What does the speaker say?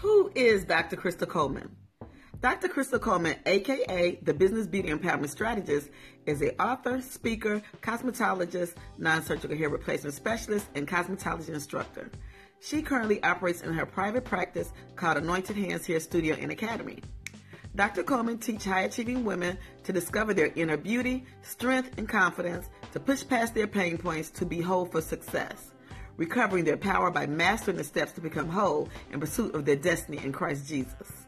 Who is Dr. Krista Coleman? Dr. Krista Coleman, aka the Business Beauty Empowerment Strategist, is an author, speaker, cosmetologist, non surgical hair replacement specialist, and cosmetology instructor. She currently operates in her private practice called Anointed Hands Hair Studio and Academy. Dr. Coleman teaches high achieving women to discover their inner beauty, strength, and confidence, to push past their pain points to be whole for success, recovering their power by mastering the steps to become whole in pursuit of their destiny in Christ Jesus.